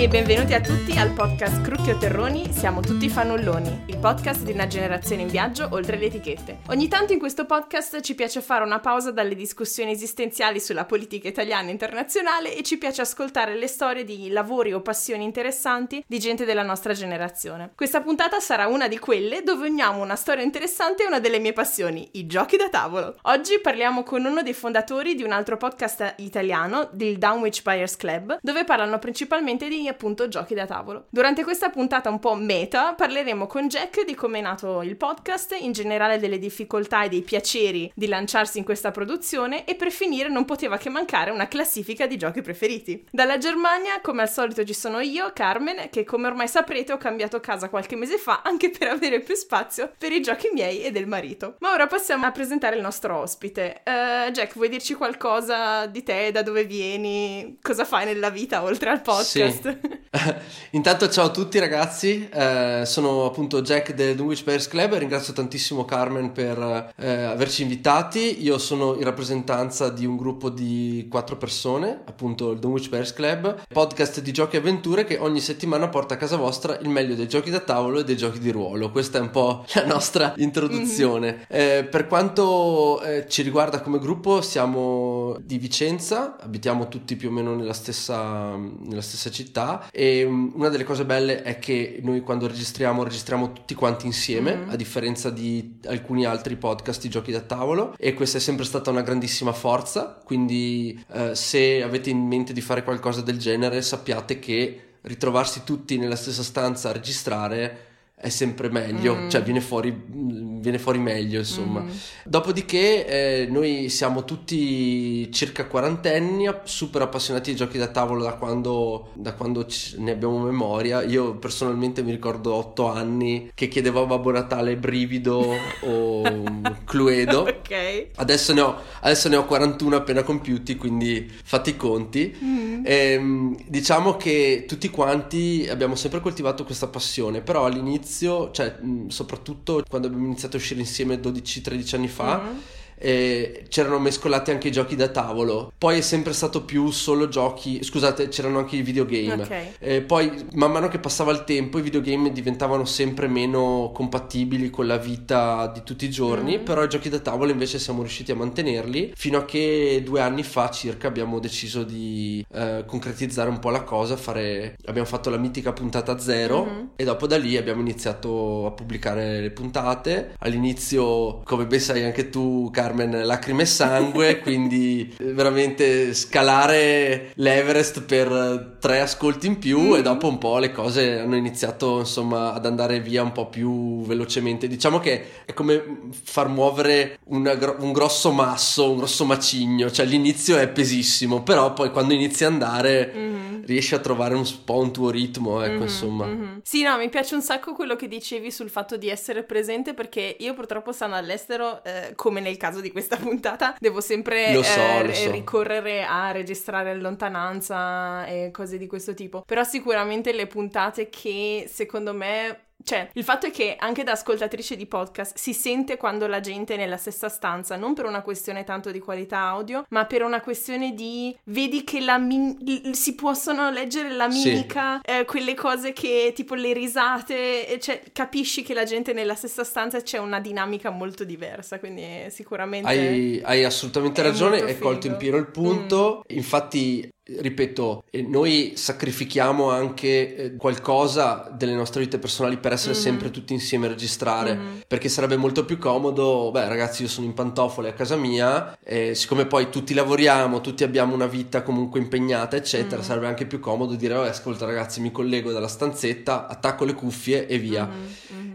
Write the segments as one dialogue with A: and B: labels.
A: E benvenuti a tutti al podcast Crucchio Terroni, siamo tutti fannulloni, il podcast di una generazione in viaggio oltre le etichette. Ogni tanto in questo podcast ci piace fare una pausa dalle discussioni esistenziali sulla politica italiana e internazionale e ci piace ascoltare le storie di lavori o passioni interessanti di gente della nostra generazione. Questa puntata sarà una di quelle dove uniamo una storia interessante e una delle mie passioni, i giochi da tavolo. Oggi parliamo con uno dei fondatori di un altro podcast italiano, del Downwich Buyers Club, dove parlano principalmente di appunto giochi da tavolo. Durante questa puntata un po' meta parleremo con Jack di come è nato il podcast, in generale delle difficoltà e dei piaceri di lanciarsi in questa produzione e per finire non poteva che mancare una classifica di giochi preferiti. Dalla Germania, come al solito ci sono io, Carmen, che come ormai saprete ho cambiato casa qualche mese fa anche per avere più spazio per i giochi miei e del marito. Ma ora passiamo a presentare il nostro ospite. Uh, Jack, vuoi dirci qualcosa di te, da dove vieni, cosa fai nella vita oltre al podcast?
B: Sì. Intanto ciao a tutti ragazzi, eh, sono appunto Jack del Dunwich Bears Club e ringrazio tantissimo Carmen per eh, averci invitati. Io sono in rappresentanza di un gruppo di quattro persone, appunto il Dunwich Bears Club, podcast di giochi e avventure che ogni settimana porta a casa vostra il meglio dei giochi da tavolo e dei giochi di ruolo. Questa è un po' la nostra introduzione. Mm-hmm. Eh, per quanto eh, ci riguarda come gruppo siamo di Vicenza, abitiamo tutti più o meno nella stessa, nella stessa città e um, una delle cose belle è che noi quando registriamo registriamo tutti quanti insieme mm-hmm. a differenza di alcuni altri podcast di giochi da tavolo e questa è sempre stata una grandissima forza quindi uh, se avete in mente di fare qualcosa del genere sappiate che ritrovarsi tutti nella stessa stanza a registrare è sempre meglio, mm. cioè viene fuori, viene fuori, meglio insomma. Mm. Dopodiché eh, noi siamo tutti circa quarantenni, super appassionati di giochi da tavolo da quando, da quando ne abbiamo memoria. Io personalmente mi ricordo otto anni che chiedevo a Babbo Natale Brivido o Cluedo.
A: ok.
B: Adesso ne, ho, adesso ne, ho, 41 appena compiuti, quindi fate i conti. Mm. E, ehm, diciamo che tutti quanti abbiamo sempre coltivato questa passione, però all'inizio all'inizio, cioè soprattutto quando abbiamo iniziato a uscire insieme 12-13 anni fa, mm-hmm eh, c'erano mescolati anche i giochi da tavolo. Poi è sempre stato più solo giochi, scusate, c'erano anche i videogame. Okay. Eh, poi man mano che passava il tempo i videogame diventavano sempre meno compatibili con la vita di tutti i giorni, mm. però i giochi da tavolo invece siamo riusciti a mantenerli fino a che due anni fa circa abbiamo deciso di eh, concretizzare un po' la cosa, fare... abbiamo fatto la mitica puntata zero mm-hmm. e dopo da lì abbiamo iniziato a pubblicare le puntate. All'inizio, come ben sai anche tu, Carlo, Carmen lacrime e sangue, quindi veramente scalare l'Everest per tre ascolti in più mm. e dopo un po' le cose hanno iniziato insomma ad andare via un po' più velocemente. Diciamo che è come far muovere una, un grosso masso, un grosso macigno, cioè l'inizio è pesissimo, però poi quando inizi a andare mm. riesci a trovare un po' un tuo ritmo, ecco mm-hmm, insomma. Mm-hmm.
A: Sì, no, mi piace un sacco quello che dicevi sul fatto di essere presente perché io purtroppo stando all'estero, eh, come nel caso caso di questa puntata devo sempre
B: so, eh, so.
A: ricorrere a registrare lontananza e cose di questo tipo. Però sicuramente le puntate che secondo me cioè, il fatto è che anche da ascoltatrice di podcast si sente quando la gente è nella stessa stanza, non per una questione tanto di qualità audio, ma per una questione di vedi che la min- si possono leggere la mimica, sì. eh, quelle cose che tipo le risate, cioè capisci che la gente è nella stessa stanza e c'è una dinamica molto diversa, quindi sicuramente
B: hai, hai assolutamente ragione, hai colto in pieno il punto. Mm. Infatti ripeto, noi sacrifichiamo anche eh, qualcosa delle nostre vite personali per essere mm-hmm. sempre tutti insieme a registrare, mm-hmm. perché sarebbe molto più comodo, beh ragazzi io sono in pantofole a casa mia, e siccome poi tutti lavoriamo, tutti abbiamo una vita comunque impegnata, eccetera, mm-hmm. sarebbe anche più comodo dire, oh, ascolta ragazzi mi collego dalla stanzetta, attacco le cuffie e via.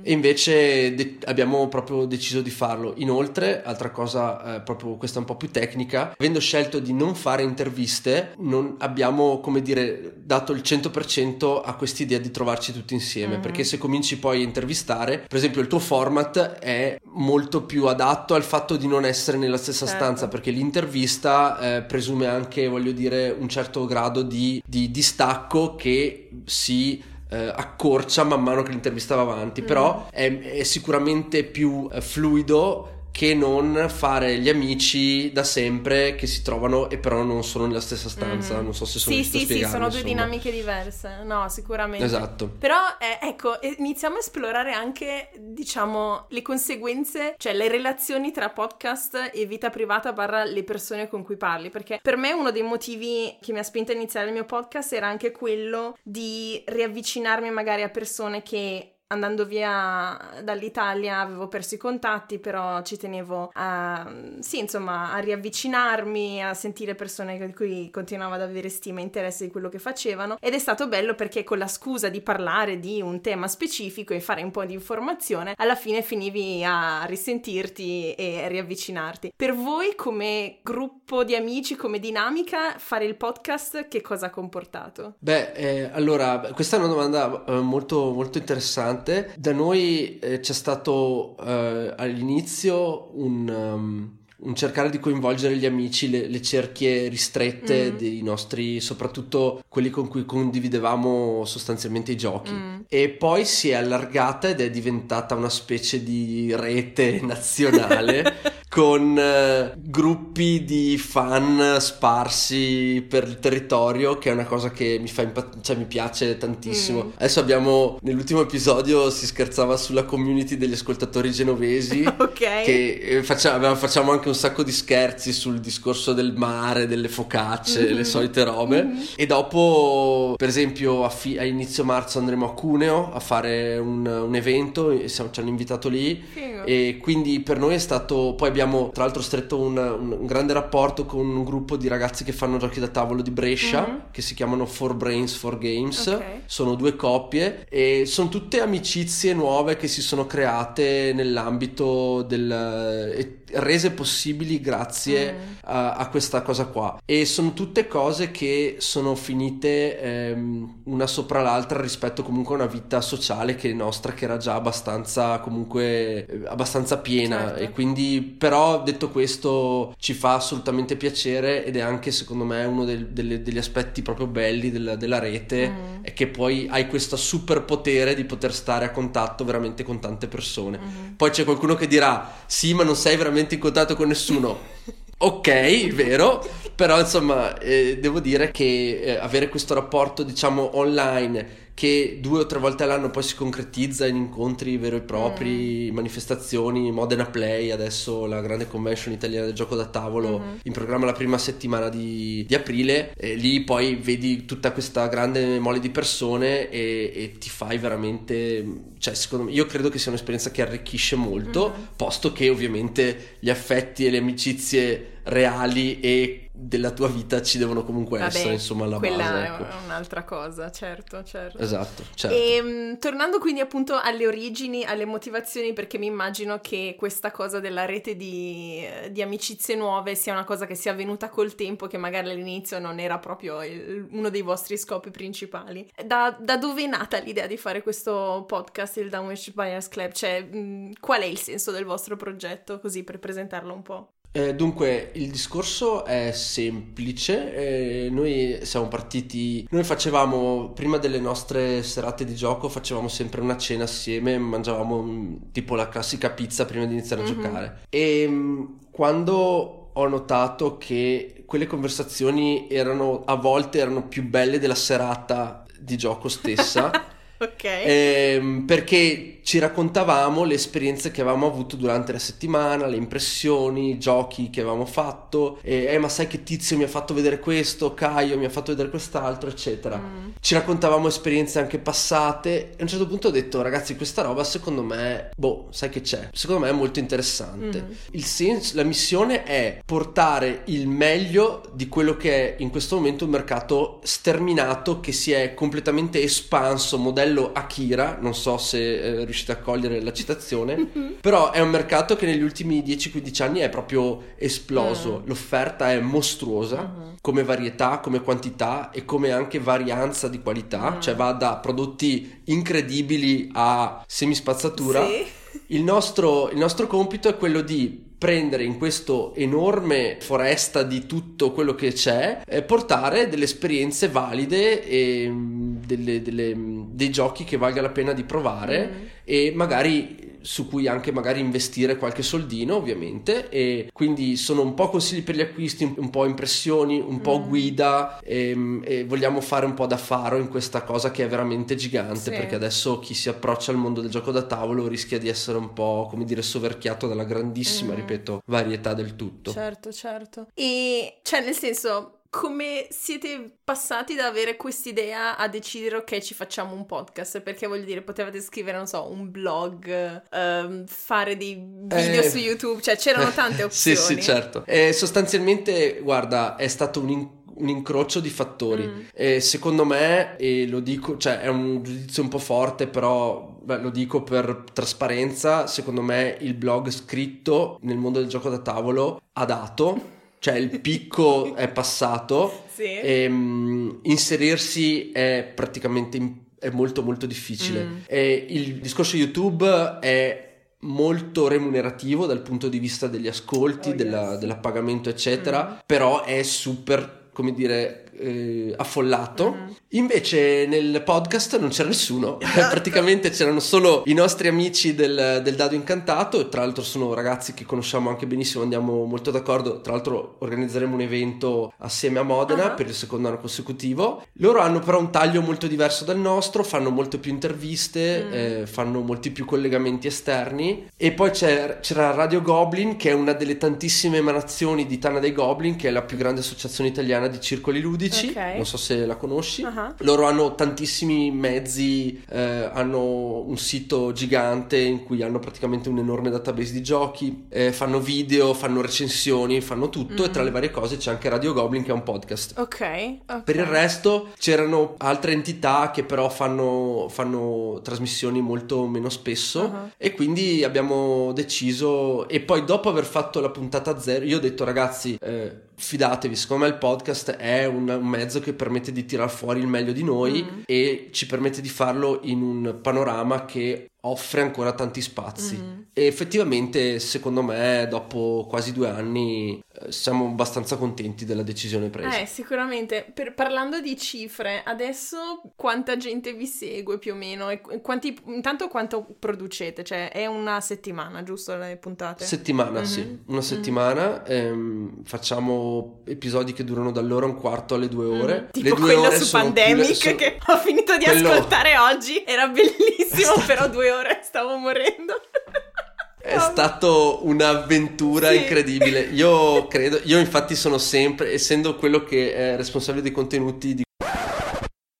B: E invece de- abbiamo proprio deciso di farlo. Inoltre, altra cosa, eh, proprio questa un po' più tecnica, avendo scelto di non fare interviste, non abbiamo, come dire, dato il 100% a quest'idea di trovarci tutti insieme. Mm-hmm. Perché se cominci poi a intervistare, per esempio, il tuo format è molto più adatto al fatto di non essere nella stessa certo. stanza, perché l'intervista eh, presume anche, voglio dire, un certo grado di, di distacco che si accorcia man mano che l'intervista va avanti, mm. però è, è, sicuramente più eh, fluido che non fare gli amici da sempre che si trovano e però non sono nella stessa stanza. Mm-hmm. Non so se sono
A: Sì, sì,
B: sì,
A: sono due
B: insomma.
A: dinamiche diverse. No, sicuramente.
B: Esatto.
A: Però, eh, ecco, iniziamo a esplorare anche, diciamo, le conseguenze, cioè le relazioni tra podcast e vita privata barra le persone con cui parli. Perché per me uno dei motivi che mi ha spinto a iniziare il mio podcast era anche quello di riavvicinarmi magari a persone che andando via dall'Italia avevo perso i contatti, però ci tenevo a, sì, insomma, a riavvicinarmi, a sentire persone di cui continuavo ad avere stima e interesse di quello che facevano ed è stato bello perché con la scusa di parlare di un tema specifico e fare un po' di informazione, alla fine finivi a risentirti e riavvicinarti. Per voi come gruppo di amici, come dinamica, fare il podcast che cosa ha comportato?
B: Beh, eh, allora, questa è una domanda eh, molto, molto interessante interessante. Da noi eh, c'è stato eh, all'inizio un, um, un, cercare di coinvolgere gli amici, le, le cerchie ristrette mm. dei nostri, soprattutto quelli con cui condividevamo sostanzialmente i giochi. Mm. E poi si è allargata ed è diventata una specie di rete nazionale. Con eh, gruppi di fan sparsi per il territorio, che è una cosa che mi fa impazzire, cioè mi piace tantissimo. Mm. Adesso abbiamo, nell'ultimo episodio si scherzava sulla community degli ascoltatori genovesi,
A: ok.
B: che eh, facciamo, facciamo, anche un sacco di scherzi sul discorso del mare, delle focacce, mm-hmm. le solite robe. Mm-hmm. E dopo, per esempio, a, fi- a, inizio marzo andremo a Cuneo a fare un, un evento, e siamo, ci hanno invitato lì. Figo. E quindi per noi è stato, poi abbiamo abbiamo tra l'altro stretto un, un, grande rapporto con un gruppo di ragazzi che fanno giochi da tavolo di Brescia mm-hmm. che si chiamano Four Brains for Games. Okay. Sono due coppie e sono tutte amicizie nuove che si sono create nell'ambito del rese possibili grazie mm. a, a, questa cosa qua e sono tutte cose che sono finite ehm, una sopra l'altra rispetto comunque a una vita sociale che è nostra che era già abbastanza comunque eh, abbastanza piena certo. e quindi però detto questo ci fa assolutamente piacere ed è anche secondo me uno del, delle, degli aspetti proprio belli della, della rete mm. è che poi hai questo super potere di poter stare a contatto veramente con tante persone mm. poi c'è qualcuno che dirà sì ma non sei veramente veramente in contatto con nessuno. ok, vero, però insomma eh, devo dire che eh, avere questo rapporto diciamo online che due o tre volte all'anno poi si concretizza in incontri veri e propri, mm. manifestazioni, Modena Play, adesso la grande convention italiana del gioco da tavolo mm-hmm. in programma la prima settimana di, di aprile, e lì poi vedi tutta questa grande mole di persone e, e, ti fai veramente, cioè secondo me, io credo che sia un'esperienza che arricchisce molto, mm-hmm. posto che ovviamente gli affetti e le amicizie reali e della tua vita ci devono comunque Vabbè, essere insomma alla
A: quella
B: base
A: ecco. è un'altra cosa certo certo
B: esatto, certo.
A: e um, tornando quindi appunto alle origini alle motivazioni perché mi immagino che questa cosa della rete di, di amicizie nuove sia una cosa che sia avvenuta col tempo che magari all'inizio non era proprio il, uno dei vostri scopi principali da, da, dove è nata l'idea di fare questo podcast il Downwish Buyers Club cioè mh, qual è il senso del vostro progetto così per presentarlo un po'
B: Eh, dunque, il discorso è semplice. Eh, noi siamo partiti. Noi facevamo prima delle nostre serate di gioco, facevamo sempre una cena assieme, mangiavamo mm, tipo la classica pizza prima di iniziare mm-hmm. a mhm. giocare. E mm, quando ho notato che quelle conversazioni erano a volte erano più belle della serata di gioco stessa.
A: ok.
B: Ehm, perché ci raccontavamo le esperienze che avevamo avuto durante la settimana, le impressioni, i giochi che avevamo fatto, e eh, ma sai che tizio mi ha fatto vedere questo, Caio mi ha fatto vedere quest'altro, eccetera. Mm. Ci raccontavamo esperienze anche passate e a un certo punto ho detto ragazzi questa roba secondo me, boh, sai che c'è, secondo me è molto interessante. Mm. Il senso, la missione è portare il meglio di quello che è in questo momento un mercato sterminato che si è completamente espanso, modello Akira, non so se... Eh, riuscite a cogliere la citazione, però è un mercato che negli ultimi 10-15 anni è proprio esploso, mm. l'offerta è mostruosa uh-huh. come varietà, come quantità e come anche varianza di qualità, mm. cioè va da prodotti incredibili a semispazzatura. Sì. Il nostro, il nostro compito è quello di prendere in questo enorme foresta di tutto quello che c'è e portare delle esperienze valide e mm, delle, delle, dei giochi che valga la pena di provare mm. e magari su cui anche magari investire qualche soldino ovviamente e quindi sono un po' consigli per gli acquisti, un po' impressioni, un po' mm. guida e, ehm, e, vogliamo fare un po' da faro in questa cosa che è veramente gigante sì. perché adesso chi si approccia al mondo del gioco da tavolo rischia di essere un po' come dire soverchiato dalla grandissima, mm. ripeto, varietà del tutto.
A: Certo, certo. E cioè nel senso come siete passati da avere quest'idea a decidere ok ci facciamo un podcast? Perché voglio dire potevate scrivere non so un blog um, fare dei video eh, su youtube cioè c'erano tante opzioni
B: sì sì certo. Eh, sostanzialmente guarda è stato un, un incrocio di fattori. Mm. e secondo me e lo dico cioè è un giudizio un po' forte però beh, lo dico per trasparenza secondo me il blog scritto nel mondo del gioco da tavolo ha dato cioè il picco è passato sì. e um, inserirsi è praticamente è molto molto difficile. Mm. E il discorso YouTube è molto remunerativo dal punto di vista degli ascolti, oh, della, yes. dell'appagamento, eccetera, mm. però è super, come dire, eh, affollato. Mm-hmm. Invece nel podcast non c'era nessuno, esatto. praticamente c'erano solo i nostri amici del, del, Dado Incantato, tra l'altro sono ragazzi che conosciamo anche benissimo, andiamo molto d'accordo, tra l'altro organizzeremo un evento assieme a Modena uh-huh. per il secondo anno consecutivo. Loro hanno però un taglio molto diverso dal nostro, fanno molte più interviste, mm. eh, fanno molti più collegamenti esterni e poi c'era, c'era Radio Goblin che è una delle tantissime emanazioni di Tana dei Goblin, che è la più grande associazione italiana di circoli ludici 11, okay. non so se la conosci. Uh-huh. Loro hanno tantissimi mezzi, eh, hanno un sito gigante in cui hanno praticamente un enorme database di giochi, eh, fanno video, fanno recensioni, fanno tutto mm-hmm. e tra mm. le varie cose c'è anche Radio Goblin che è un podcast.
A: Ok. okay.
B: Per il resto c'erano altre entità che però fanno, fanno trasmissioni molto meno spesso uh-huh. e quindi abbiamo deciso e poi dopo aver fatto la puntata zero io ho detto ragazzi eh, fidatevi, secondo me il podcast è un, un mezzo che permette di tirar fuori il meglio di noi mm. e ci permette di farlo in un panorama che offre ancora tanti spazi. Mm. e effettivamente secondo me dopo quasi due anni eh, siamo abbastanza contenti della decisione presa.
A: Eh sicuramente. Per, parlando di cifre adesso quanta gente vi segue più o meno? E quanti, intanto quanto producete? Cioè è una settimana giusto le puntate?
B: Settimana mm-hmm. sì una settimana mm-hmm. ehm, facciamo episodi che durano dall'ora un quarto alle due ore. Mm.
A: tipo quello su Pandemic le... sono... che ho finito di quello... ascoltare oggi. Era bellissimo però due ore stavo morendo.
B: È stato un'avventura sì. incredibile. Io credo, io infatti sono sempre, essendo quello che è responsabile dei contenuti di...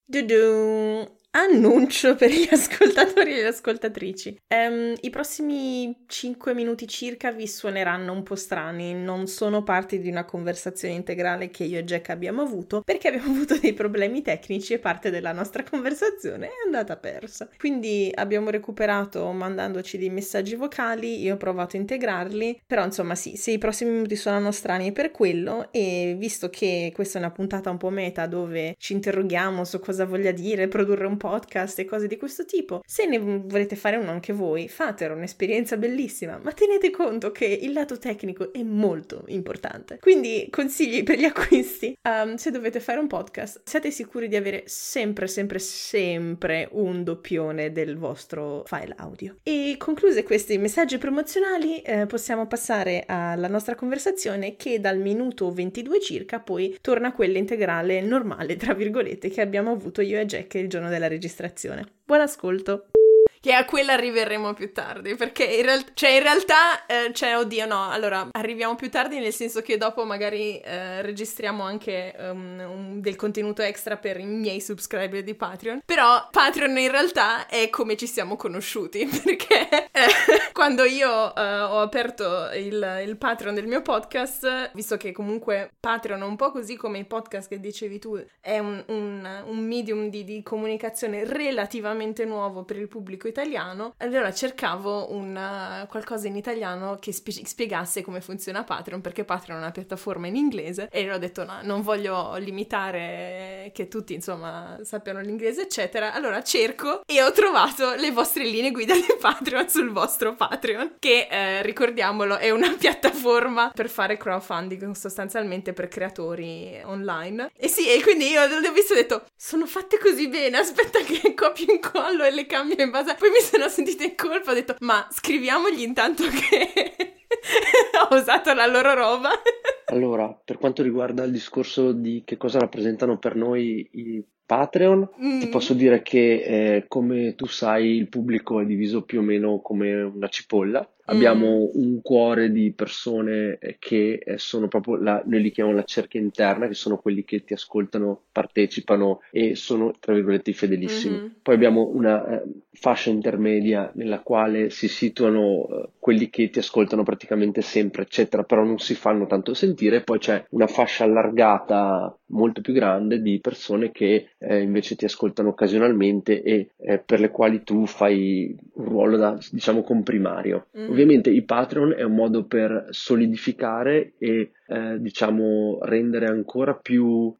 A: Du-du annuncio per gli ascoltatori e le ascoltatrici. Um, I prossimi 5 minuti circa vi suoneranno un po' strani, non sono parte di una conversazione integrale che io e Jack abbiamo avuto perché abbiamo avuto dei problemi tecnici e parte della nostra conversazione è andata persa. Quindi abbiamo recuperato mandandoci dei messaggi vocali, io ho provato a integrarli, però insomma sì, se i prossimi minuti suonano strani è per quello e visto che questa è una puntata un po' meta dove ci interroghiamo su cosa voglia dire produrre un podcast e cose di questo tipo. Se ne volete fare uno anche voi, fatelo, un'esperienza bellissima, ma tenete conto che il lato tecnico è molto importante. Quindi consigli per gli acquisti. Um, se dovete fare un podcast, siate sicuri di avere sempre, sempre, sempre un doppione del vostro file audio. E concluse questi messaggi promozionali, eh, possiamo passare alla nostra conversazione che dal minuto 22 circa poi torna a quella integrale normale, tra virgolette, che abbiamo avuto io e Jack il giorno della registrazione. Buon ascolto! Che a quella arriveremo più tardi, perché in, real- cioè in realtà, eh, cioè, oddio no, allora, arriviamo più tardi nel senso che dopo magari eh, registriamo anche um, un, del contenuto extra per i miei subscriber di Patreon, però Patreon in realtà è come ci siamo conosciuti, perché eh, quando io eh, ho aperto il, il Patreon del mio podcast, visto che comunque Patreon è un po' così come i podcast che dicevi tu, è un, un, un medium di, di comunicazione relativamente nuovo per il pubblico italiano, allora cercavo una, qualcosa in italiano che spie- spiegasse come funziona Patreon, perché Patreon è una piattaforma in inglese e ho detto no, non voglio limitare che tutti insomma sappiano l'inglese eccetera, allora cerco e ho trovato le vostre linee guida di Patreon sul vostro Patreon, che eh, ricordiamolo è una piattaforma per fare crowdfunding sostanzialmente per creatori online. E sì, e quindi io l'ho visto e ho detto sono fatte così bene, aspetta che copio e incollo e le cambio in base poi mi sono sentita in colpa, ho detto ma scriviamogli intanto che ho usato la loro roba.
B: Allora, per quanto riguarda il discorso di che cosa rappresentano per noi i Patreon, mm. ti posso dire che eh, come tu sai il pubblico è diviso più o meno come una cipolla Abbiamo mm. un cuore di persone eh, che eh, sono proprio la, noi li chiamiamo la cerchia interna, che sono quelli che ti ascoltano, partecipano e sono, tra virgolette, fedelissimi. Mm-hmm. Poi abbiamo una eh, fascia intermedia nella quale si situano eh, quelli che ti ascoltano praticamente sempre, eccetera, però non si fanno tanto sentire. Poi c'è una fascia allargata molto più grande di persone che eh, invece ti ascoltano occasionalmente e eh, per le quali tu fai un ruolo da, diciamo, comprimario. Mm. Ovviamente i Patreon è un modo per solidificare e eh, diciamo rendere ancora più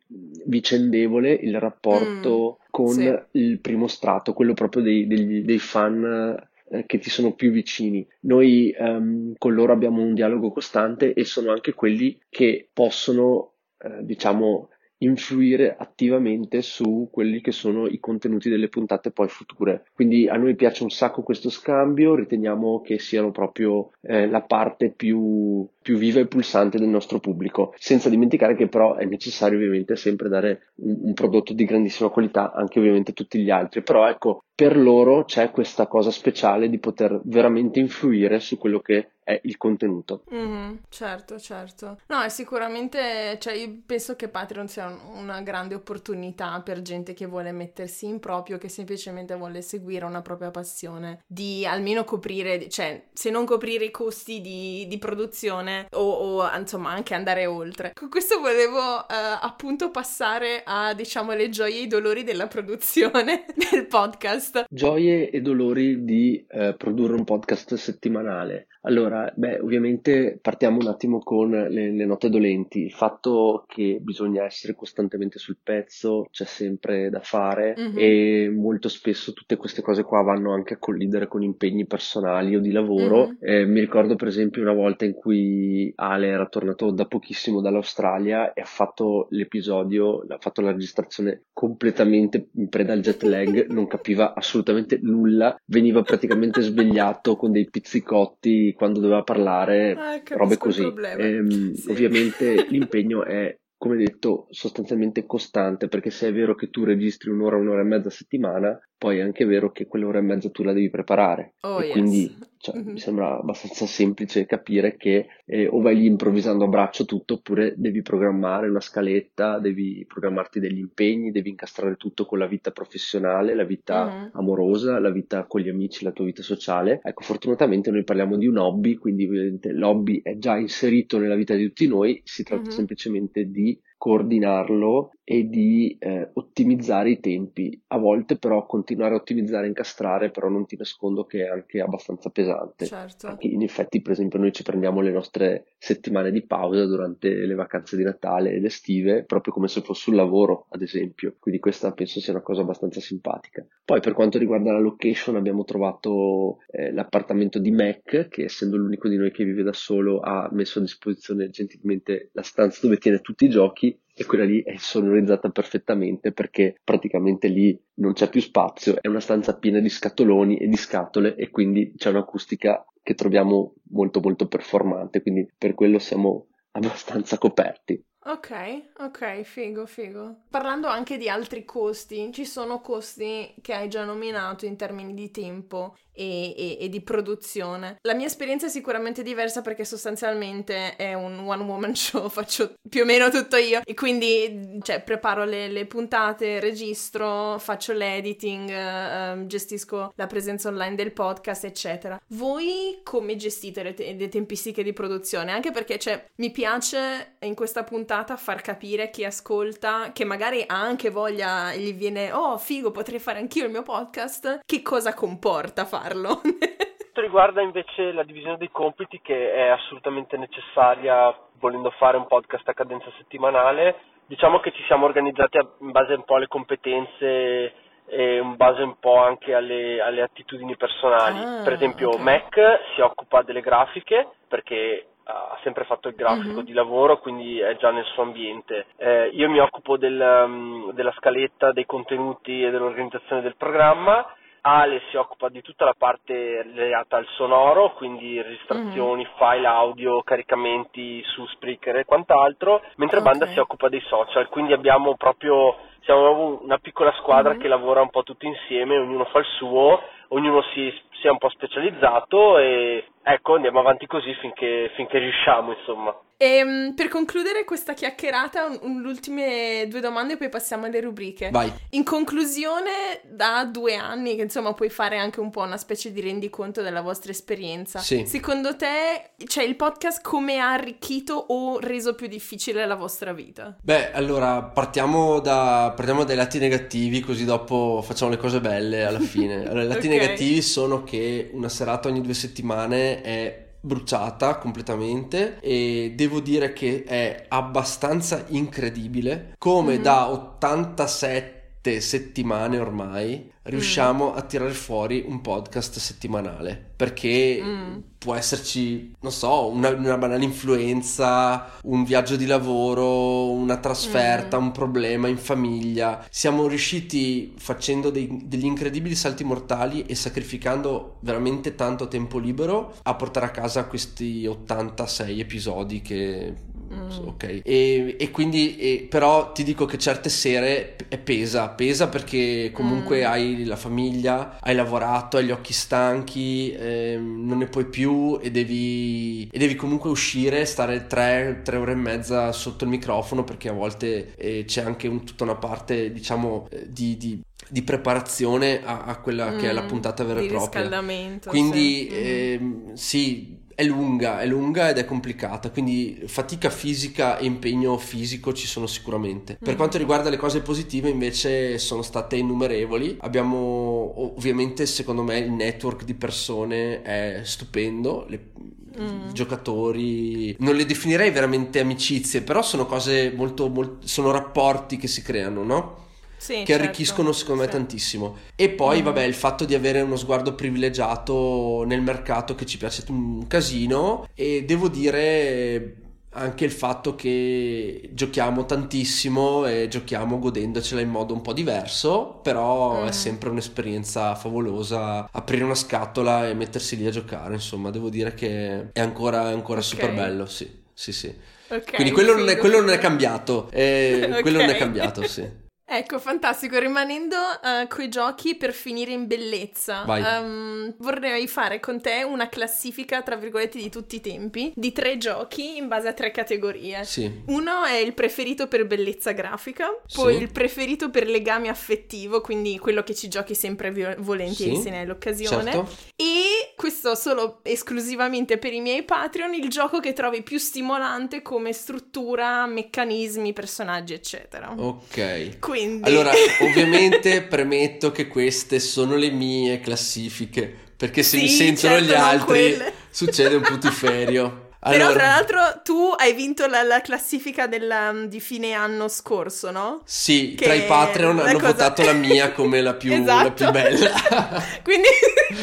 B: vicendevole il rapporto mm, con sì. il primo strato, quello proprio dei, dei, dei fan eh, che ti sono più vicini. Noi um, con loro abbiamo un dialogo costante e sono anche quelli che possono, eh, diciamo, influire attivamente su quelli che sono i contenuti delle puntate poi future. Quindi a noi piace un sacco questo scambio, riteniamo che siano proprio eh, la parte più, più, viva e pulsante del nostro pubblico, senza dimenticare che però è necessario ovviamente sempre dare un, un prodotto di grandissima qualità anche ovviamente a tutti gli altri, però ecco per loro c'è questa cosa speciale di poter veramente influire su quello che è il contenuto.
A: Mm-hmm, certo, certo. No, è sicuramente, cioè io penso che Patreon sia una grande opportunità per gente che vuole mettersi in proprio, che semplicemente vuole seguire una propria passione, di almeno coprire, cioè se non coprire i costi di, di produzione o, o, insomma anche andare oltre. Con questo volevo uh, appunto passare a diciamo le gioie e i dolori della produzione del podcast.
B: Gioie e dolori di uh, produrre un podcast settimanale. Allora, beh, ovviamente partiamo un attimo con le, le, note dolenti. Il fatto che bisogna essere costantemente sul pezzo, c'è sempre da fare mm-hmm. e molto spesso tutte queste cose qua vanno anche a collidere con impegni personali o di lavoro. Mm-hmm. Eh, mi ricordo per esempio una volta in cui Ale era tornato da pochissimo dall'Australia e ha fatto l'episodio, ha fatto la registrazione completamente in preda al jet lag, non capiva assolutamente nulla, veniva praticamente svegliato con dei pizzicotti quando doveva parlare, ah, robe così. Ehm, sì. Ovviamente l'impegno è come detto, sostanzialmente costante, perché se è vero che tu registri un'ora, un'ora e mezza a settimana, poi è anche vero che quell'ora e mezza tu la devi preparare.
A: Oh,
B: e
A: yes.
B: quindi cioè, mm-hmm. mi sembra abbastanza semplice capire che eh, o vai lì improvvisando a braccio tutto, oppure devi programmare una scaletta, devi programmarti degli impegni, devi incastrare tutto con la vita professionale, la vita mm-hmm. amorosa, la vita con gli amici, la tua vita sociale. Ecco, fortunatamente noi parliamo di un hobby, quindi l'hobby è già inserito nella vita di tutti noi, si tratta mm-hmm. semplicemente di coordinarlo e di eh, ottimizzare i tempi. A volte però continuare a ottimizzare e incastrare, però non ti nascondo che è anche abbastanza pesante.
A: Certo.
B: In effetti, per esempio, noi ci prendiamo le nostre settimane di pausa durante le vacanze di Natale ed estive, proprio come se fosse un lavoro, ad esempio. Quindi questa penso sia una cosa abbastanza simpatica. Poi per quanto riguarda la location abbiamo trovato eh, l'appartamento di Mac, che essendo l'unico di noi che vive da solo ha messo a disposizione gentilmente la stanza dove tiene tutti i giochi e quella lì è sonorizzata perfettamente perché praticamente lì non c'è più spazio, è una stanza piena di scatoloni e di scatole e quindi c'è un'acustica che troviamo molto molto performante, quindi per quello siamo abbastanza coperti.
A: Ok, ok, figo, figo. Parlando anche di altri costi, ci sono costi che hai già nominato in termini di tempo e, e, e, di produzione. La mia esperienza è sicuramente diversa perché sostanzialmente è un one woman show, faccio più o meno tutto io e quindi cioè, preparo le, le, puntate, registro, faccio l'editing, eh, gestisco la presenza online del podcast, eccetera. Voi come gestite le, te- le tempistiche di produzione? Anche perché cioè, mi piace in questa puntata far capire chi ascolta, che magari ha anche voglia gli viene, oh figo, potrei fare anch'io il mio podcast, che cosa comporta fare farlo.
C: riguarda invece la divisione dei compiti che è assolutamente necessaria volendo fare un podcast a cadenza settimanale, diciamo che ci siamo organizzati in base un po' alle competenze e in base un po' anche alle, alle attitudini personali. Ah, per esempio okay. Mac si occupa delle grafiche perché ha sempre fatto il grafico mm-hmm. di lavoro, quindi è già nel suo ambiente. Eh, io mi occupo del, um, della scaletta, dei contenuti e dell'organizzazione del programma Ale si occupa di tutta la parte legata al sonoro, quindi registrazioni, mm-hmm. file audio, caricamenti su Spreaker e quant'altro, mentre okay. Banda si occupa dei social, quindi abbiamo proprio siamo una piccola squadra mm-hmm. che lavora un po' tutti insieme, ognuno fa il suo, ognuno si, si è un po' specializzato e ecco andiamo avanti così finché, finché riusciamo insomma.
A: E ehm, per concludere questa chiacchierata, un, un, le ultime due domande e poi passiamo alle rubriche.
B: Vai.
A: In conclusione, da due anni, che insomma puoi fare anche un po' una specie di rendiconto della vostra esperienza.
B: Sì.
A: Secondo te, cioè il podcast come ha arricchito o reso più difficile la vostra vita?
B: Beh, allora partiamo, da, partiamo dai lati negativi, così dopo facciamo le cose belle alla fine. Allora, i lati okay. negativi sono che una serata ogni due settimane è bruciata completamente e devo dire che è abbastanza incredibile come mm-hmm. da 87 settimane ormai riusciamo mm. a tirare fuori un podcast settimanale perché mm. può esserci, non so, una, una, banale influenza, un viaggio di lavoro, una trasferta, mm. un problema in famiglia. Siamo riusciti facendo dei, degli incredibili salti mortali e sacrificando veramente tanto tempo libero a portare a casa questi 86 episodi che Mm. Ok, e, e quindi e, però ti dico che certe sere pesa, pesa perché comunque mm. hai la famiglia, hai lavorato, hai gli occhi stanchi, eh, non ne puoi più e devi, e devi comunque uscire, stare tre, tre, ore e mezza sotto il microfono perché a volte eh, c'è anche un, tutta una parte diciamo eh, di, di di preparazione a, a quella mm, che è la mm, puntata vera e propria. Quindi sì. Eh, sì, è lunga, è lunga ed è complicata, quindi fatica fisica e impegno fisico ci sono sicuramente. Per mm. quanto riguarda le cose positive invece sono state innumerevoli. Abbiamo ovviamente secondo me il network di persone è stupendo, le, Mm. giocatori non le definirei veramente amicizie però sono cose molto, molto sono rapporti che si creano no?
A: Sì,
B: che certo. arricchiscono secondo me sì. tantissimo. E poi, mm. vabbè, il fatto di avere uno sguardo privilegiato nel mercato che ci piace un casino e devo dire anche il fatto che giochiamo tantissimo e giochiamo godendocela in modo un po' diverso, però mm. è sempre un'esperienza favolosa aprire una scatola e mettersi lì a giocare, insomma, devo dire che è ancora, ancora okay. super bello, sì, sì, sì. Okay, Quindi quello, non è, quello non è cambiato, eh, okay. quello non è cambiato, sì.
A: Ecco, fantastico. Rimanendo uh, coi giochi per finire in bellezza, um, vorrei fare con te una classifica, tra virgolette, di tutti i tempi di tre giochi in base a tre categorie.
B: Sì.
A: Uno è il preferito per bellezza grafica, poi sì. il preferito per legame affettivo, quindi quello che ci giochi sempre vi- volentieri sì. se ne hai l'occasione.
B: Certo.
A: E questo solo esclusivamente per i miei Patreon, il gioco che trovi più stimolante come struttura, meccanismi, personaggi, eccetera.
B: Ok.
A: Quindi quindi...
B: Allora, ovviamente premetto che queste sono le mie classifiche, perché se
A: sì,
B: mi sentono certo, gli altri succede un putiferio.
A: Allora... Però tra l'altro tu hai vinto la, la classifica della, um, di fine anno scorso, no?
B: Sì, che tra i Patreon hanno cosa... votato la mia come la più, esatto. la più bella.
A: quindi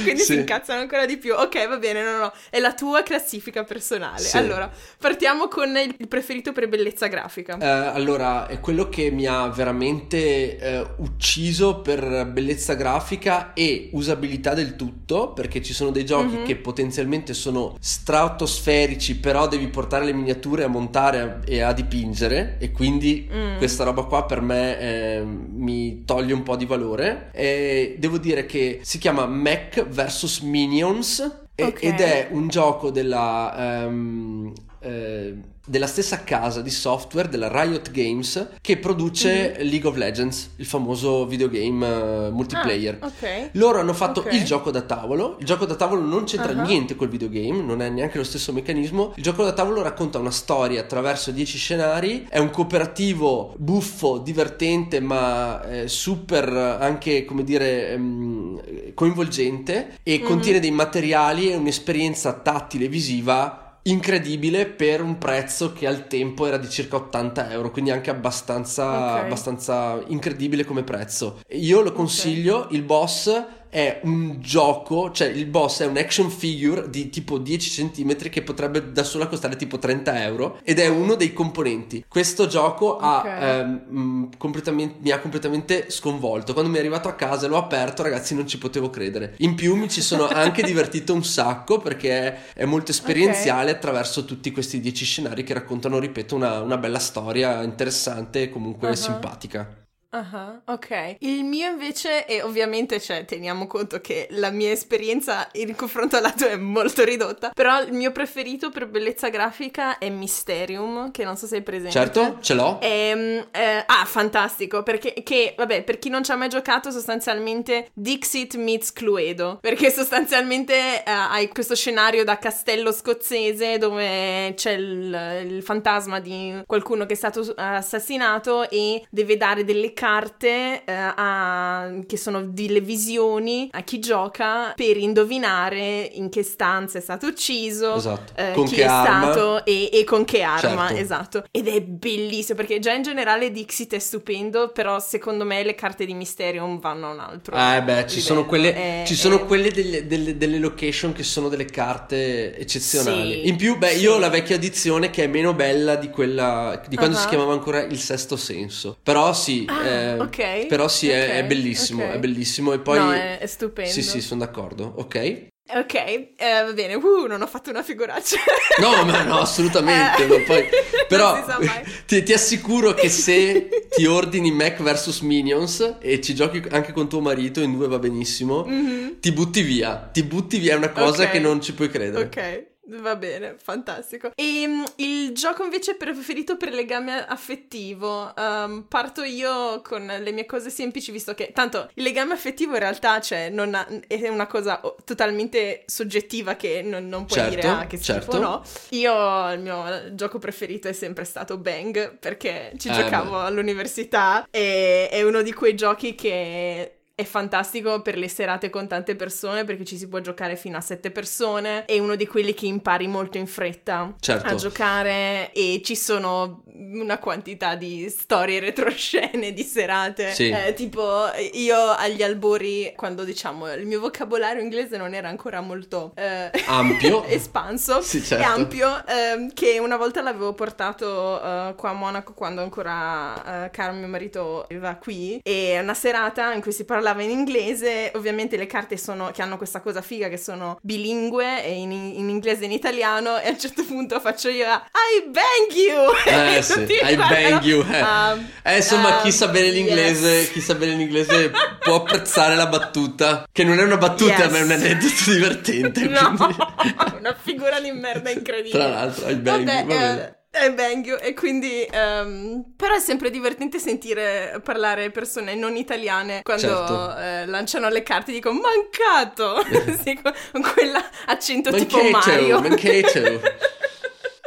A: quindi sì. si incazzano ancora di più. Ok, va bene, no, no, è la tua classifica personale. Sì. Allora, partiamo con il preferito per bellezza grafica.
B: Eh, allora, è quello che mi ha veramente eh, ucciso per bellezza grafica e usabilità del tutto, perché ci sono dei giochi mm-hmm. che potenzialmente sono stratosferici dici però devi portare le miniature a montare e a dipingere e quindi mm. questa roba qua per me eh, mi toglie un po' di valore e devo dire che si chiama Mac vs Minions okay. ed è un gioco della um, eh, della stessa casa di software della Riot Games che produce mm-hmm. League of Legends, il famoso videogame uh, multiplayer.
A: Ah, okay.
B: Loro hanno fatto okay. il gioco da tavolo. Il gioco da tavolo non c'entra uh-huh. niente col videogame, non è neanche lo stesso meccanismo. Il gioco da tavolo racconta una storia attraverso 10 scenari. È un cooperativo buffo, divertente, ma eh, super anche, come dire, ehm, coinvolgente e mm-hmm. contiene dei materiali e un'esperienza tattile visiva incredibile per un prezzo che al tempo era di circa 80 euro, quindi anche abbastanza, okay. abbastanza incredibile come prezzo. Io lo consiglio, okay. il boss è un gioco, cioè il boss è un action figure di tipo 10 cm che potrebbe da sola costare tipo 30 euro ed è uno dei componenti. Questo gioco
A: Ok.
B: ha, ehm, completamente, mi ha completamente sconvolto. Quando mi è arrivato a casa l'ho aperto, ragazzi, non ci potevo credere. In più mi ci sono anche divertito un sacco perché è, molto esperienziale attraverso tutti questi 10 scenari che raccontano, ripeto, una, una bella storia interessante e comunque
A: Uh-huh.
B: simpatica.
A: Ah, ok. Il mio invece, e ovviamente cioè, teniamo conto che la mia esperienza in confronto alla tua è molto ridotta, però il mio preferito per bellezza grafica è Mysterium, che non so se hai presente.
B: Certo, ce l'ho.
A: Ehm, eh, ah, fantastico, perché, che, vabbè, per chi non ci ha mai giocato, sostanzialmente Dixit meets Cluedo, perché sostanzialmente eh, hai questo scenario da castello scozzese dove c'è il, il fantasma di qualcuno che è stato assassinato e deve dare delle carte eh, a- che sono delle visioni a chi gioca per indovinare in che stanza è stato ucciso,
B: Esatto.
A: eh,
B: Con
A: chi
B: che
A: è
B: arma.
A: stato e, e con che arma,
B: Certo.
A: esatto. Ed è bellissimo perché già in generale Dixit è stupendo, però secondo me le carte di Mysterium vanno a un altro.
B: Eh beh, ci sono
A: livello.
B: quelle,
A: È-
B: ci sono
A: è-
B: quelle delle, delle- delle location che sono delle carte eccezionali.
A: Sì,
B: In più, beh,
A: sì.
B: io ho la vecchia edizione che è meno bella di quella di quando si
A: Ah.
B: chiamava ancora il sesto senso. Però sì,
A: Ah,
B: eh,
A: ok.
B: però sì, è, è
A: Ok,
B: bellissimo,
A: ok.
B: è bellissimo. E poi
A: No, è, è stupendo.
B: sì, sì, sono d'accordo. Ok.
A: Ok, eh, va bene. Uh, non ho fatto una figuraccia.
B: No, ma no, assolutamente.
A: Eh,
B: poi, però ti, ti assicuro che se ti ordini Mac vs Minions e ci giochi anche con tuo marito, in due va benissimo,
A: Mhm.
B: ti butti via. Ti butti via è una cosa
A: Ok.
B: che non ci puoi credere.
A: Ok, va bene, fantastico. E mm, il gioco invece preferito per legame affettivo, ehm, parto io con le mie cose semplici, visto che tanto il legame affettivo in realtà cioè, non ha- è una cosa oh, totalmente soggettiva che non, non puoi
B: Certo,
A: dire ah, che schifo
B: certo.
A: no. Io il mio gioco preferito è sempre stato Bang perché ci
B: Eh,
A: giocavo
B: beh.
A: all'università e è uno di quei giochi che è fantastico per le serate con tante persone perché ci si può giocare fino a sette persone. È uno di quelli che impari molto in fretta
B: Certo.
A: a giocare e ci sono una quantità di storie retroscene di serate.
B: Sì.
A: Eh, tipo io agli albori, quando diciamo il mio vocabolario inglese non era ancora molto eh,
B: Ampio.
A: espanso
B: Sì,
A: e
B: certo.
A: ampio, ehm, che una volta l'avevo portato eh, qua a Monaco quando ancora eh, Caro mio marito era qui e una serata in cui si parlava in inglese, ovviamente le carte sono, che hanno questa cosa figa che sono bilingue e in, in inglese e in italiano e a un certo punto faccio io I bang you!
B: Eh
A: E
B: sì,
A: tutti
B: I bang you. Eh,
A: um,
B: Eh, insomma, chi
A: um,
B: sa bene l'inglese,
A: yes.
B: chi sa bene l'inglese può apprezzare la battuta, che non è una battuta,
A: Yes.
B: ma è un aneddoto divertente.
A: No,
B: quindi-
A: una figura di merda incredibile.
B: Tra l'altro, I bang
A: Vabbè,
B: you, va bene.
A: eh, è bang you, e quindi ehm, però è sempre divertente sentire parlare persone non italiane quando
B: Certo.
A: eh, lanciano le carte e dico mancato Sì, con quell'accento tipo Mario
B: mancato.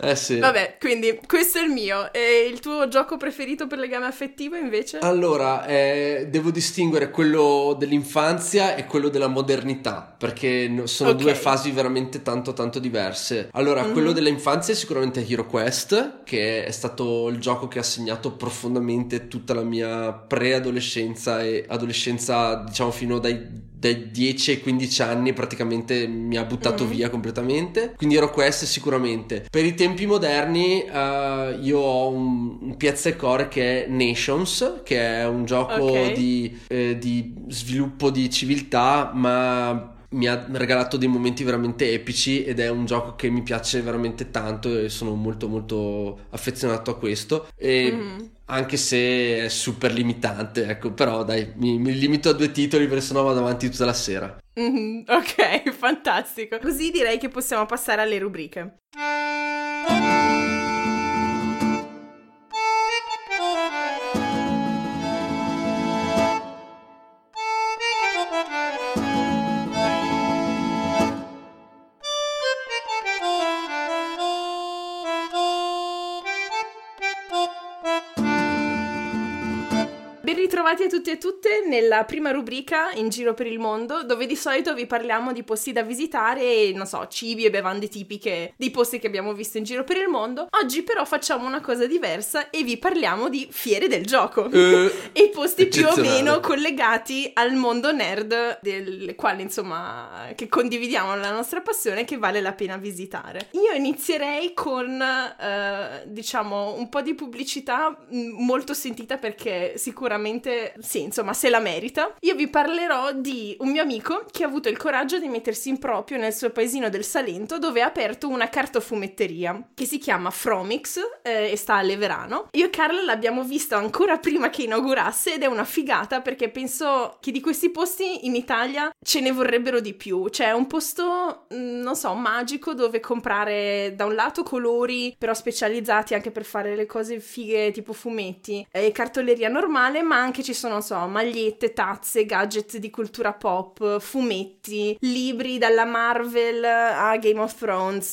B: Eh sì.
A: vabbè quindi questo è il mio e il tuo gioco preferito per legame affettivo invece?
B: Allora, eh, devo distinguere quello dell'infanzia e quello della modernità, perché no- sono
A: Ok.
B: due fasi veramente tanto tanto diverse. Allora,
A: Mhm.
B: quello dell'infanzia è sicuramente Hero Quest, che è stato il gioco che ha segnato profondamente tutta la mia preadolescenza e adolescenza, diciamo, fino dai dai 10 ai 15 anni praticamente mi ha buttato
A: Mhm.
B: via completamente. Quindi ero questo sicuramente. Per i tempi moderni eh, io ho un, un piazza e core che è Nations, che è un gioco
A: Ok.
B: di, eh, di sviluppo di civiltà, ma mi ha regalato dei momenti veramente epici ed è un gioco che mi piace veramente tanto e sono molto molto affezionato a questo. E
A: Mhm.
B: Anche se è super limitante, ecco, però dai, mi, mi limito a due titoli perché sennò vado avanti tutta la sera.
A: Mhm, ok fantastico così direi che possiamo passare alle rubriche Ben ritrovati a tutti e tutte nella prima rubrica In giro per il mondo, dove di solito vi parliamo di posti da visitare e, non so, cibi e bevande tipiche dei posti che abbiamo visto in giro per il mondo. Oggi però facciamo una cosa diversa e vi parliamo di fiere del gioco
B: Eh,
A: e posti più o meno collegati al mondo nerd del quale insomma che condividiamo la nostra passione che vale la pena visitare. Io inizierei con eh, diciamo un po' di pubblicità mh, molto sentita perché sicuramente sì, insomma, se la merita. Io vi parlerò di un mio amico che ha avuto il coraggio di mettersi in proprio nel suo paesino del Salento dove ha aperto una cartofumetteria che si chiama Fromix eh, e sta a Leverano. Io e Carla l'abbiamo visto ancora prima che inaugurasse ed è una figata perché penso che di questi posti in Italia ce ne vorrebbero di più. Cioè, è un posto, mh, non so, magico dove comprare da un lato colori, però specializzati anche per fare le cose fighe tipo fumetti e cartoleria normale, ma anche ci sono, non so, magliette, tazze, gadget di cultura pop, fumetti, libri dalla Marvel a Game of Thrones,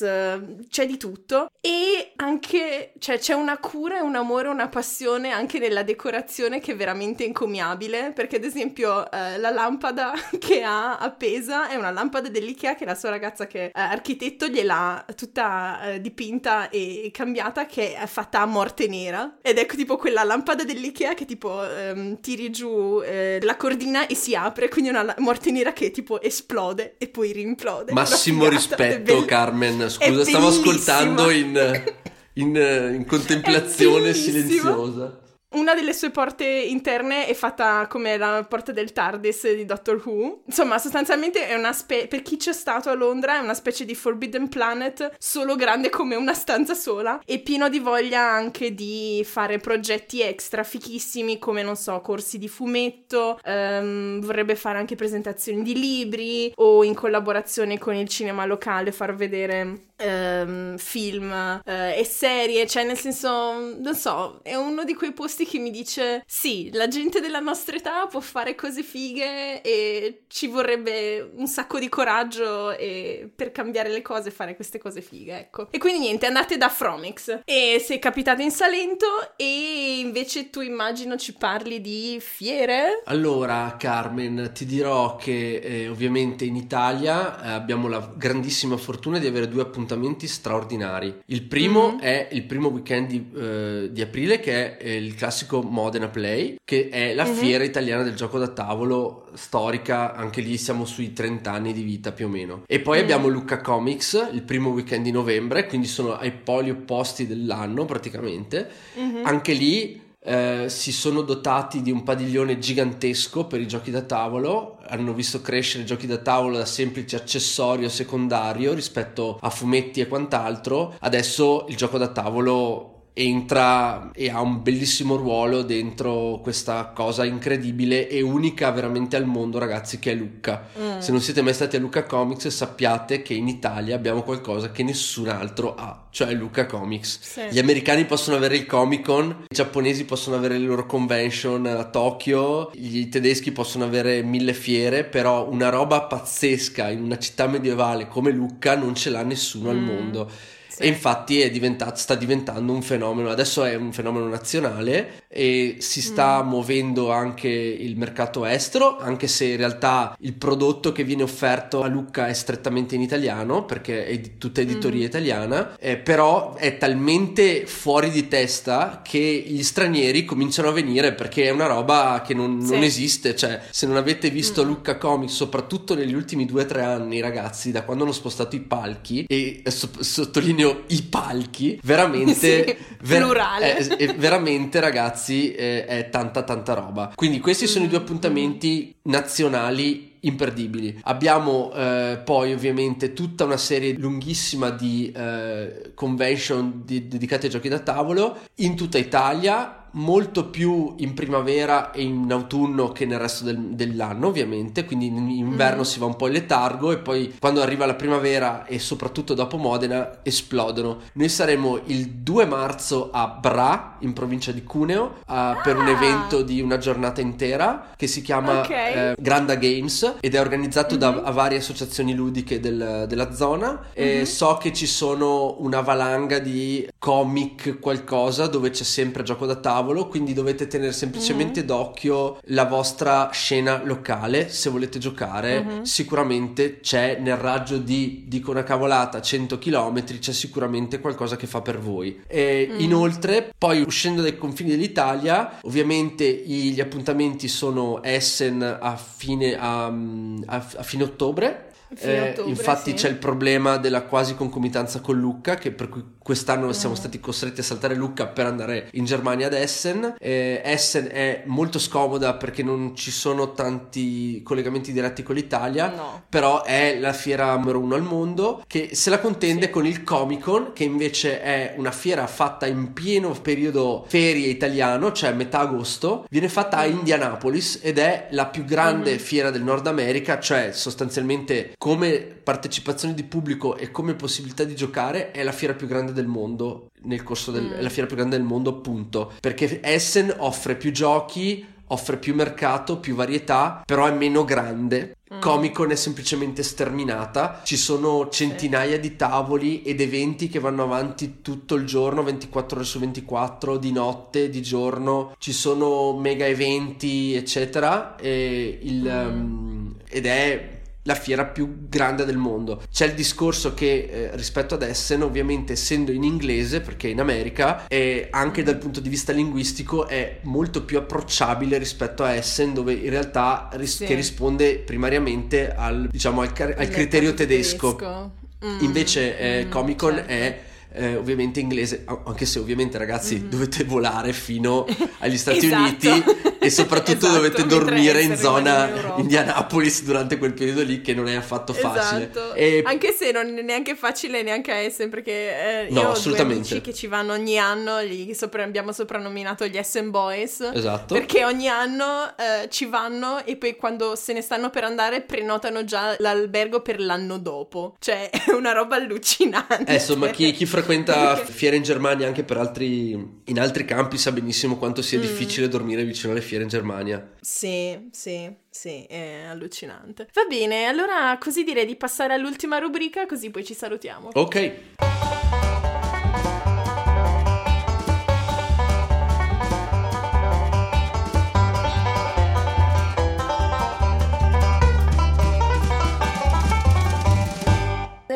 A: c'è di tutto. E anche, cioè, c'è una cura un amore, una passione anche nella decorazione che è veramente encomiabile, perché ad esempio eh, la lampada che ha appesa è una lampada dell'Ikea che la sua ragazza che è architetto gliel'ha tutta eh, dipinta e cambiata che è fatta a morte nera ed è tipo quella lampada dell'Ikea che tipo ehm, tiri giù eh, la cordina e si apre, quindi è una morte nera che tipo esplode e poi rimplode.
B: Massimo rispetto,
A: bell-
B: Carmen. Scusa, stavo ascoltando in, in, in contemplazione silenziosa.
A: Una delle sue porte interne è fatta come la porta del TARDIS di Doctor Who. Insomma, sostanzialmente è una specie. Per chi c'è stato a Londra, è una specie di Forbidden Planet, solo grande come una stanza sola. E pieno di voglia anche di fare progetti extra fichissimi, come non so, corsi di fumetto. ehm, vorrebbe fare anche presentazioni di libri o in collaborazione con il cinema locale far vedere ehm, film eh, e serie, cioè nel senso, non so, è uno di quei posti che mi dice sì, la gente della nostra età può fare cose fighe e ci vorrebbe un sacco di coraggio e per cambiare le cose e fare queste cose fighe, ecco. E quindi niente, andate da Fromix e se capitate in Salento e invece tu immagino ci parli di fiere?
B: Allora, Carmen, ti dirò che eh, ovviamente in Italia eh, abbiamo la grandissima fortuna di avere due appuntamenti straordinari. Il primo
A: Mhm.
B: è il primo weekend di, eh, di aprile, che è eh, il classico Modena Play, che è la
A: Mhm.
B: fiera italiana del gioco da tavolo storica, anche lì siamo sui 30 anni di vita più o meno. E poi
A: Mm.
B: abbiamo Lucca Comics, il primo weekend di novembre, quindi sono ai poli opposti dell'anno praticamente.
A: Mhm.
B: Anche lì eh, si sono dotati di un padiglione gigantesco per i giochi da tavolo, hanno visto crescere i giochi da tavolo da semplice accessorio secondario rispetto a fumetti e quant'altro. Adesso il gioco da tavolo entra e ha un bellissimo ruolo dentro questa cosa incredibile e unica veramente al mondo, ragazzi, che è Lucca.
A: Mm.
B: Se non siete mai stati a Lucca Comics, sappiate che in Italia abbiamo qualcosa che nessun altro ha, cioè Lucca Comics.
A: Sì.
B: Gli americani possono avere il Comic Con, i giapponesi possono avere le loro convention a Tokyo, i tedeschi possono avere mille fiere, però una roba pazzesca in una città medievale come Lucca non ce l'ha nessuno al
A: Mm.
B: mondo. E infatti diventato, sta diventando un fenomeno, adesso è un fenomeno nazionale e si sta
A: Mm.
B: muovendo anche il mercato estero, anche se in realtà il prodotto che viene offerto a Lucca è strettamente in italiano, perché è di tutta editoria
A: Mhm.
B: italiana, eh, però è talmente fuori di testa che gli stranieri cominciano a venire perché è una roba che non,
A: Sì.
B: non esiste, cioè se non avete visto
A: Mm.
B: Lucca Comics, soprattutto negli ultimi due o tre anni, ragazzi, da quando hanno spostato i palchi, e so- sottolineo i palchi, veramente,
A: Sì,
B: è- è veramente ragazzi, eh, è tanta tanta roba. Quindi questi sono i due appuntamenti nazionali imperdibili. Abbiamo eh, poi ovviamente tutta una serie lunghissima di eh, convention di- dedicate ai giochi da tavolo in tutta Italia molto più in primavera e in autunno che nel resto del- dell'anno ovviamente quindi in inverno
A: Mm.
B: si va un po' in letargo e poi quando arriva la primavera e soprattutto dopo Modena esplodono noi saremo il 2 marzo a Bra in provincia di Cuneo ah, per un
A: Ah.
B: evento di una giornata intera che si chiama
A: Ok.
B: eh, Granda Games ed è organizzato da
A: Mhm.
B: a varie associazioni ludiche del- della zona e
A: Mhm.
B: so che ci sono una valanga di comic qualcosa dove c'è sempre gioco da tavolo tavolo, quindi dovete tenere semplicemente mm-hmm. d'occhio la vostra scena locale. Se volete giocare, mm-hmm. sicuramente c'è nel raggio di, dico una cavolata, 100 km, c'è sicuramente qualcosa che fa per voi. E mm. Inoltre, poi uscendo dai confini dell'Italia, ovviamente gli appuntamenti sono Essen a fine, a, a, a fine ottobre
A: eh, ottobre,
B: infatti
A: sì.
B: c'è il problema della quasi concomitanza con Lucca, che per cui quest'anno mm. siamo stati costretti a saltare Lucca per andare in Germania ad Essen. Eh, Essen è molto scomoda perché non ci sono tanti collegamenti diretti con l'Italia,
A: no.
B: però è la fiera numero uno al mondo che se la contende
A: sì.
B: con il Comic Con, che invece è una fiera fatta in pieno periodo ferie italiano, cioè metà agosto, viene fatta a
A: Mm.
B: Indianapolis ed è la più grande
A: Mhm.
B: fiera del Nord America, cioè sostanzialmente come partecipazione di pubblico e come possibilità di giocare è la fiera più grande del mondo nel corso del
A: Mm.
B: è la fiera più grande del mondo appunto perché Essen offre più giochi offre più mercato più varietà però è meno grande
A: Mm.
B: Comic Con è semplicemente sterminata ci sono centinaia di tavoli ed eventi che vanno avanti tutto il giorno 24 ore su 24 di notte di giorno ci sono mega eventi eccetera e il,
A: Mm.
B: um, ed è la fiera più grande del mondo. C'è il discorso che eh, rispetto ad Essen, ovviamente essendo in inglese, perché è in America, e anche dal punto di vista linguistico è molto più approcciabile rispetto a Essen, dove in realtà ris-
A: Sì.
B: che risponde primariamente al, diciamo, al, car- al criterio
A: mercato
B: tedesco.
A: Mm,
B: Invece eh,
A: mm,
B: Comic Con
A: certo.
B: è eh, ovviamente inglese, anche se ovviamente ragazzi
A: Mhm.
B: dovete volare fino agli Stati
A: Esatto.
B: Uniti e soprattutto
A: Esatto,
B: dovete dormire in zona
A: in.
B: Indianapolis durante quel periodo lì che non è affatto facile.
A: Esatto.
B: E
A: Anche se non è neanche facile neanche a Essen, perché eh,
B: No,
A: io ho
B: assolutamente.
A: due che ci vanno ogni anno, li sopra- abbiamo soprannominato gli Essen Boys.
B: Esatto.
A: Perché ogni anno eh, ci vanno e poi quando se ne stanno per andare prenotano già l'albergo per l'anno dopo. Cioè è una roba allucinante.
B: Eh, insomma, chi, chi frequenta fiere in Germania anche per altri, in altri campi sa benissimo quanto sia
A: Mm.
B: difficile dormire vicino alle fiere in Germania.
A: Sì, sì, sì, è allucinante. Va bene, allora così direi di passare all'ultima rubrica, così poi ci salutiamo.
B: Ok.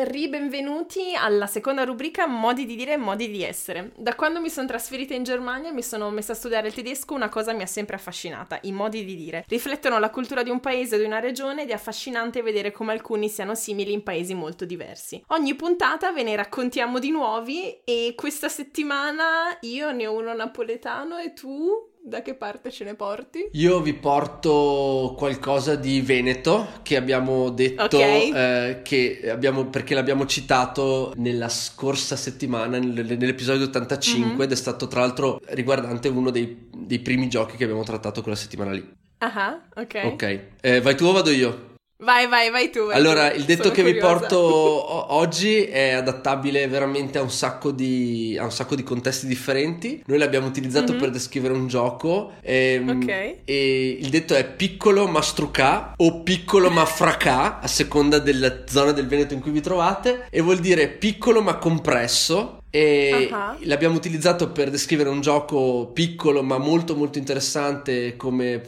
A: Ribenvenuti alla seconda rubrica Modi di dire e modi di essere. Da quando mi sono trasferita in Germania e mi sono messa a studiare il tedesco, una cosa mi ha sempre affascinata, i modi di dire. Riflettono la cultura di un paese o di una regione ed è affascinante vedere come alcuni siano simili in paesi molto diversi. Ogni puntata ve ne raccontiamo di nuovi e questa settimana io ne ho uno napoletano e tu da che parte ce ne porti?
B: Io vi porto qualcosa di Veneto che abbiamo detto
A: Ok.
B: eh, che abbiamo, perché l'abbiamo citato nella scorsa settimana nel- nell'episodio 85
A: Mhm.
B: ed è stato tra l'altro riguardante uno dei, dei primi giochi che abbiamo trattato quella settimana lì.
A: Ah, ok.
B: Ok, Eh, vai tu o vado io?
A: Vai, vai, vai tu. vai
B: Allora,
A: tu.
B: il detto
A: Sono
B: che vi
A: curiosa.
B: porto o- oggi è adattabile veramente a un sacco di, a un sacco di contesti differenti. Noi l'abbiamo utilizzato
A: Mhm.
B: per descrivere un gioco. ehm,
A: Ok.
B: E il detto è piccolo ma strucà o piccolo ma fracà, a seconda della zona del Veneto in cui vi trovate. E vuol dire piccolo ma compresso. E
A: Ah.
B: l'abbiamo utilizzato per descrivere un gioco piccolo ma molto molto interessante come,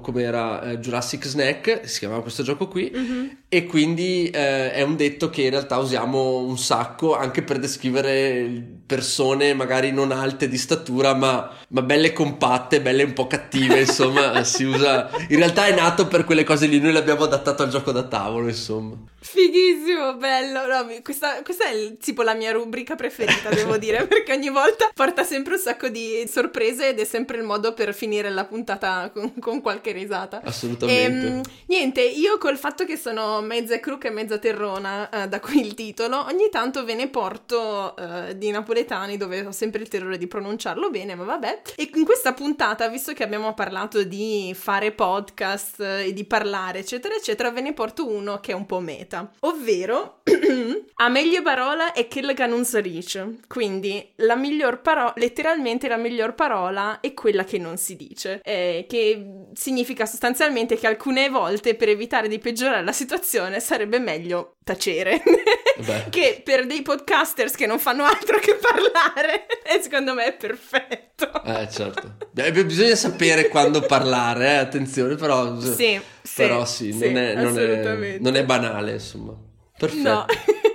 B: come era eh, Jurassic Snack, si chiamava questo gioco qui.
A: Mhm.
B: E quindi eh, è un detto che in realtà usiamo un sacco anche per descrivere persone magari non alte di statura, ma, ma belle compatte, belle un po' cattive, insomma, si usa... In realtà è nato per quelle cose lì, noi l'abbiamo adattato al gioco da tavolo, insomma.
A: Fighissimo, bello. No, questa, questa è tipo la mia rubrica preferita, devo dire, perché ogni volta porta sempre un sacco di sorprese ed è sempre il modo per finire la puntata con, con qualche risata.
B: Assolutamente.
A: Ehm, niente, io col fatto che sono mezza cruca e mezza terrona, eh, da qui il titolo, ogni tanto ve ne porto eh, di napoletani dove ho sempre il terrore di pronunciarlo bene, ma vabbè. E in questa puntata, visto che abbiamo parlato di fare podcast eh, e di parlare, eccetera, eccetera, ve ne porto uno che è un po' meta, ovvero a meglio parola è quella che non si dice. Quindi la miglior parola, letteralmente la miglior parola è quella che non si dice. Eh, che significa sostanzialmente che alcune volte per evitare di peggiorare la situazione sarebbe meglio tacere. che per dei podcasters che non fanno altro che parlare, secondo me è perfetto.
B: Eh, certo. Bisogna sapere quando parlare, eh, attenzione, però...
A: Sì,
B: però sì, sì non, è, non, è, non è banale, insomma. Perfetto.
A: No.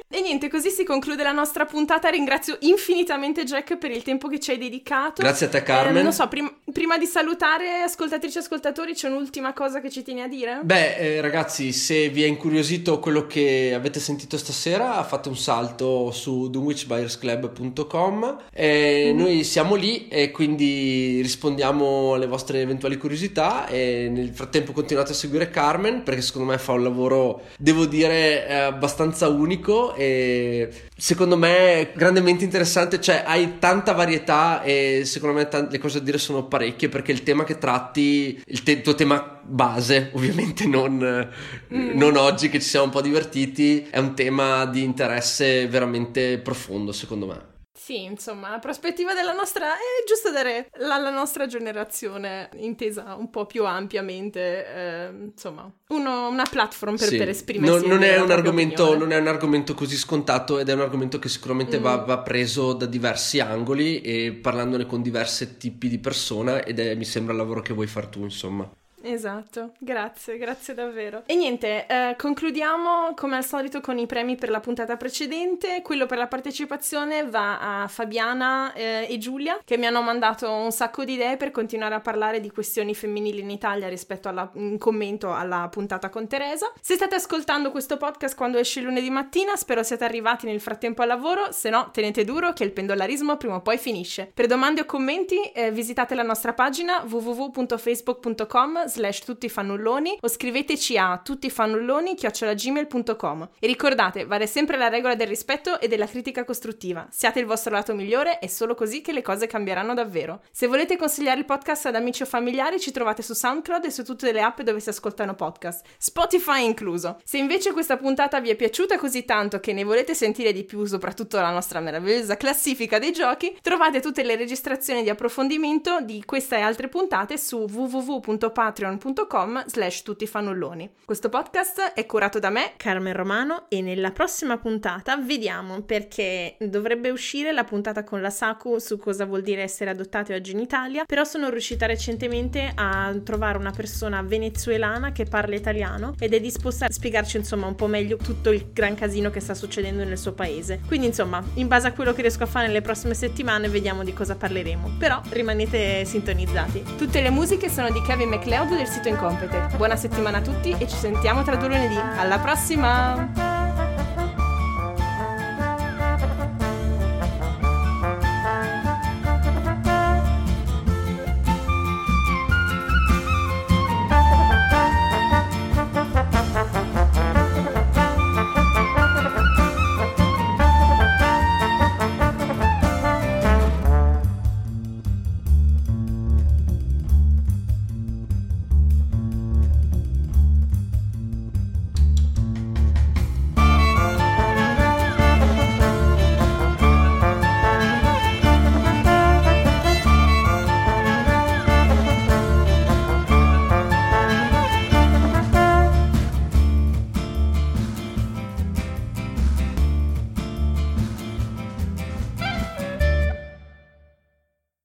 A: E niente, così si conclude la nostra puntata. Ringrazio infinitamente Jack per il tempo che ci hai dedicato.
B: Grazie a te, Carmen.
A: Eh, non so, prim- prima di salutare ascoltatrici e ascoltatori, c'è un'ultima cosa che ci tieni a dire?
B: Beh, eh, ragazzi, se vi è incuriosito quello che avete sentito stasera, fate un salto su dunwichbuyersclub.com. Eh, mm. Noi siamo lì e quindi rispondiamo alle vostre eventuali curiosità. E nel frattempo continuate a seguire Carmen perché secondo me fa un lavoro, devo dire, abbastanza unico. E secondo me è grandemente interessante, cioè hai tanta varietà e secondo me t- le cose da dire sono parecchie perché il tema che tratti, il te- tuo tema base, ovviamente non, mm. non oggi che ci siamo un po' divertiti, è un tema di interesse veramente profondo secondo me.
A: Sì, insomma, la prospettiva della nostra è giusto dare alla nostra generazione intesa un po' più ampiamente, eh, insomma, uno, una platform per, sì. per esprimersi.
B: Non, non, è un argomento, non, è un argomento, così scontato ed è un argomento che sicuramente mm. va, va, preso da diversi angoli e parlandone con diversi tipi di persone ed è, mi sembra il lavoro che vuoi far tu, insomma.
A: Esatto, grazie, grazie davvero. E niente, eh, concludiamo come al solito con i premi per la puntata precedente. Quello per la partecipazione va a Fabiana eh, e Giulia che mi hanno mandato un sacco di idee per continuare a parlare di questioni femminili in Italia rispetto a un commento alla puntata con Teresa. Se state ascoltando questo podcast quando esce lunedì mattina, spero siate arrivati nel frattempo al lavoro, se no tenete duro che il pendolarismo prima o poi finisce. Per domande o commenti eh, visitate la nostra pagina www.facebook.com slash tuttifannulloni o scriveteci a tuttifannulloni chiocciolagmail.com e ricordate, vale sempre la regola del rispetto e della critica costruttiva. Siate il vostro lato migliore, è solo così che le cose cambieranno davvero. Se volete consigliare il podcast ad amici o familiari ci trovate su SoundCloud e su tutte le app dove si ascoltano podcast, Spotify incluso. Se invece questa puntata vi è piaciuta così tanto che ne volete sentire di più, soprattutto la nostra meravigliosa classifica dei giochi, trovate tutte le registrazioni di approfondimento di questa e altre puntate su www.patreon patreon.com slash tuttifannulloni. Questo podcast è curato da me, Carmen Romano, e nella prossima puntata vediamo perché dovrebbe uscire la puntata con la Saku su cosa vuol dire essere adottati oggi in Italia, però sono riuscita recentemente a trovare una persona venezuelana che parla italiano ed è disposta a spiegarci insomma un po' meglio tutto il gran casino che sta succedendo nel suo paese. Quindi insomma, in base a quello che riesco a fare nelle prossime settimane vediamo di cosa parleremo, però rimanete sintonizzati. Tutte le musiche sono di Kevin MacLeod del sito Incompetech. Buona settimana a tutti e ci sentiamo tra due lunedì. Alla prossima!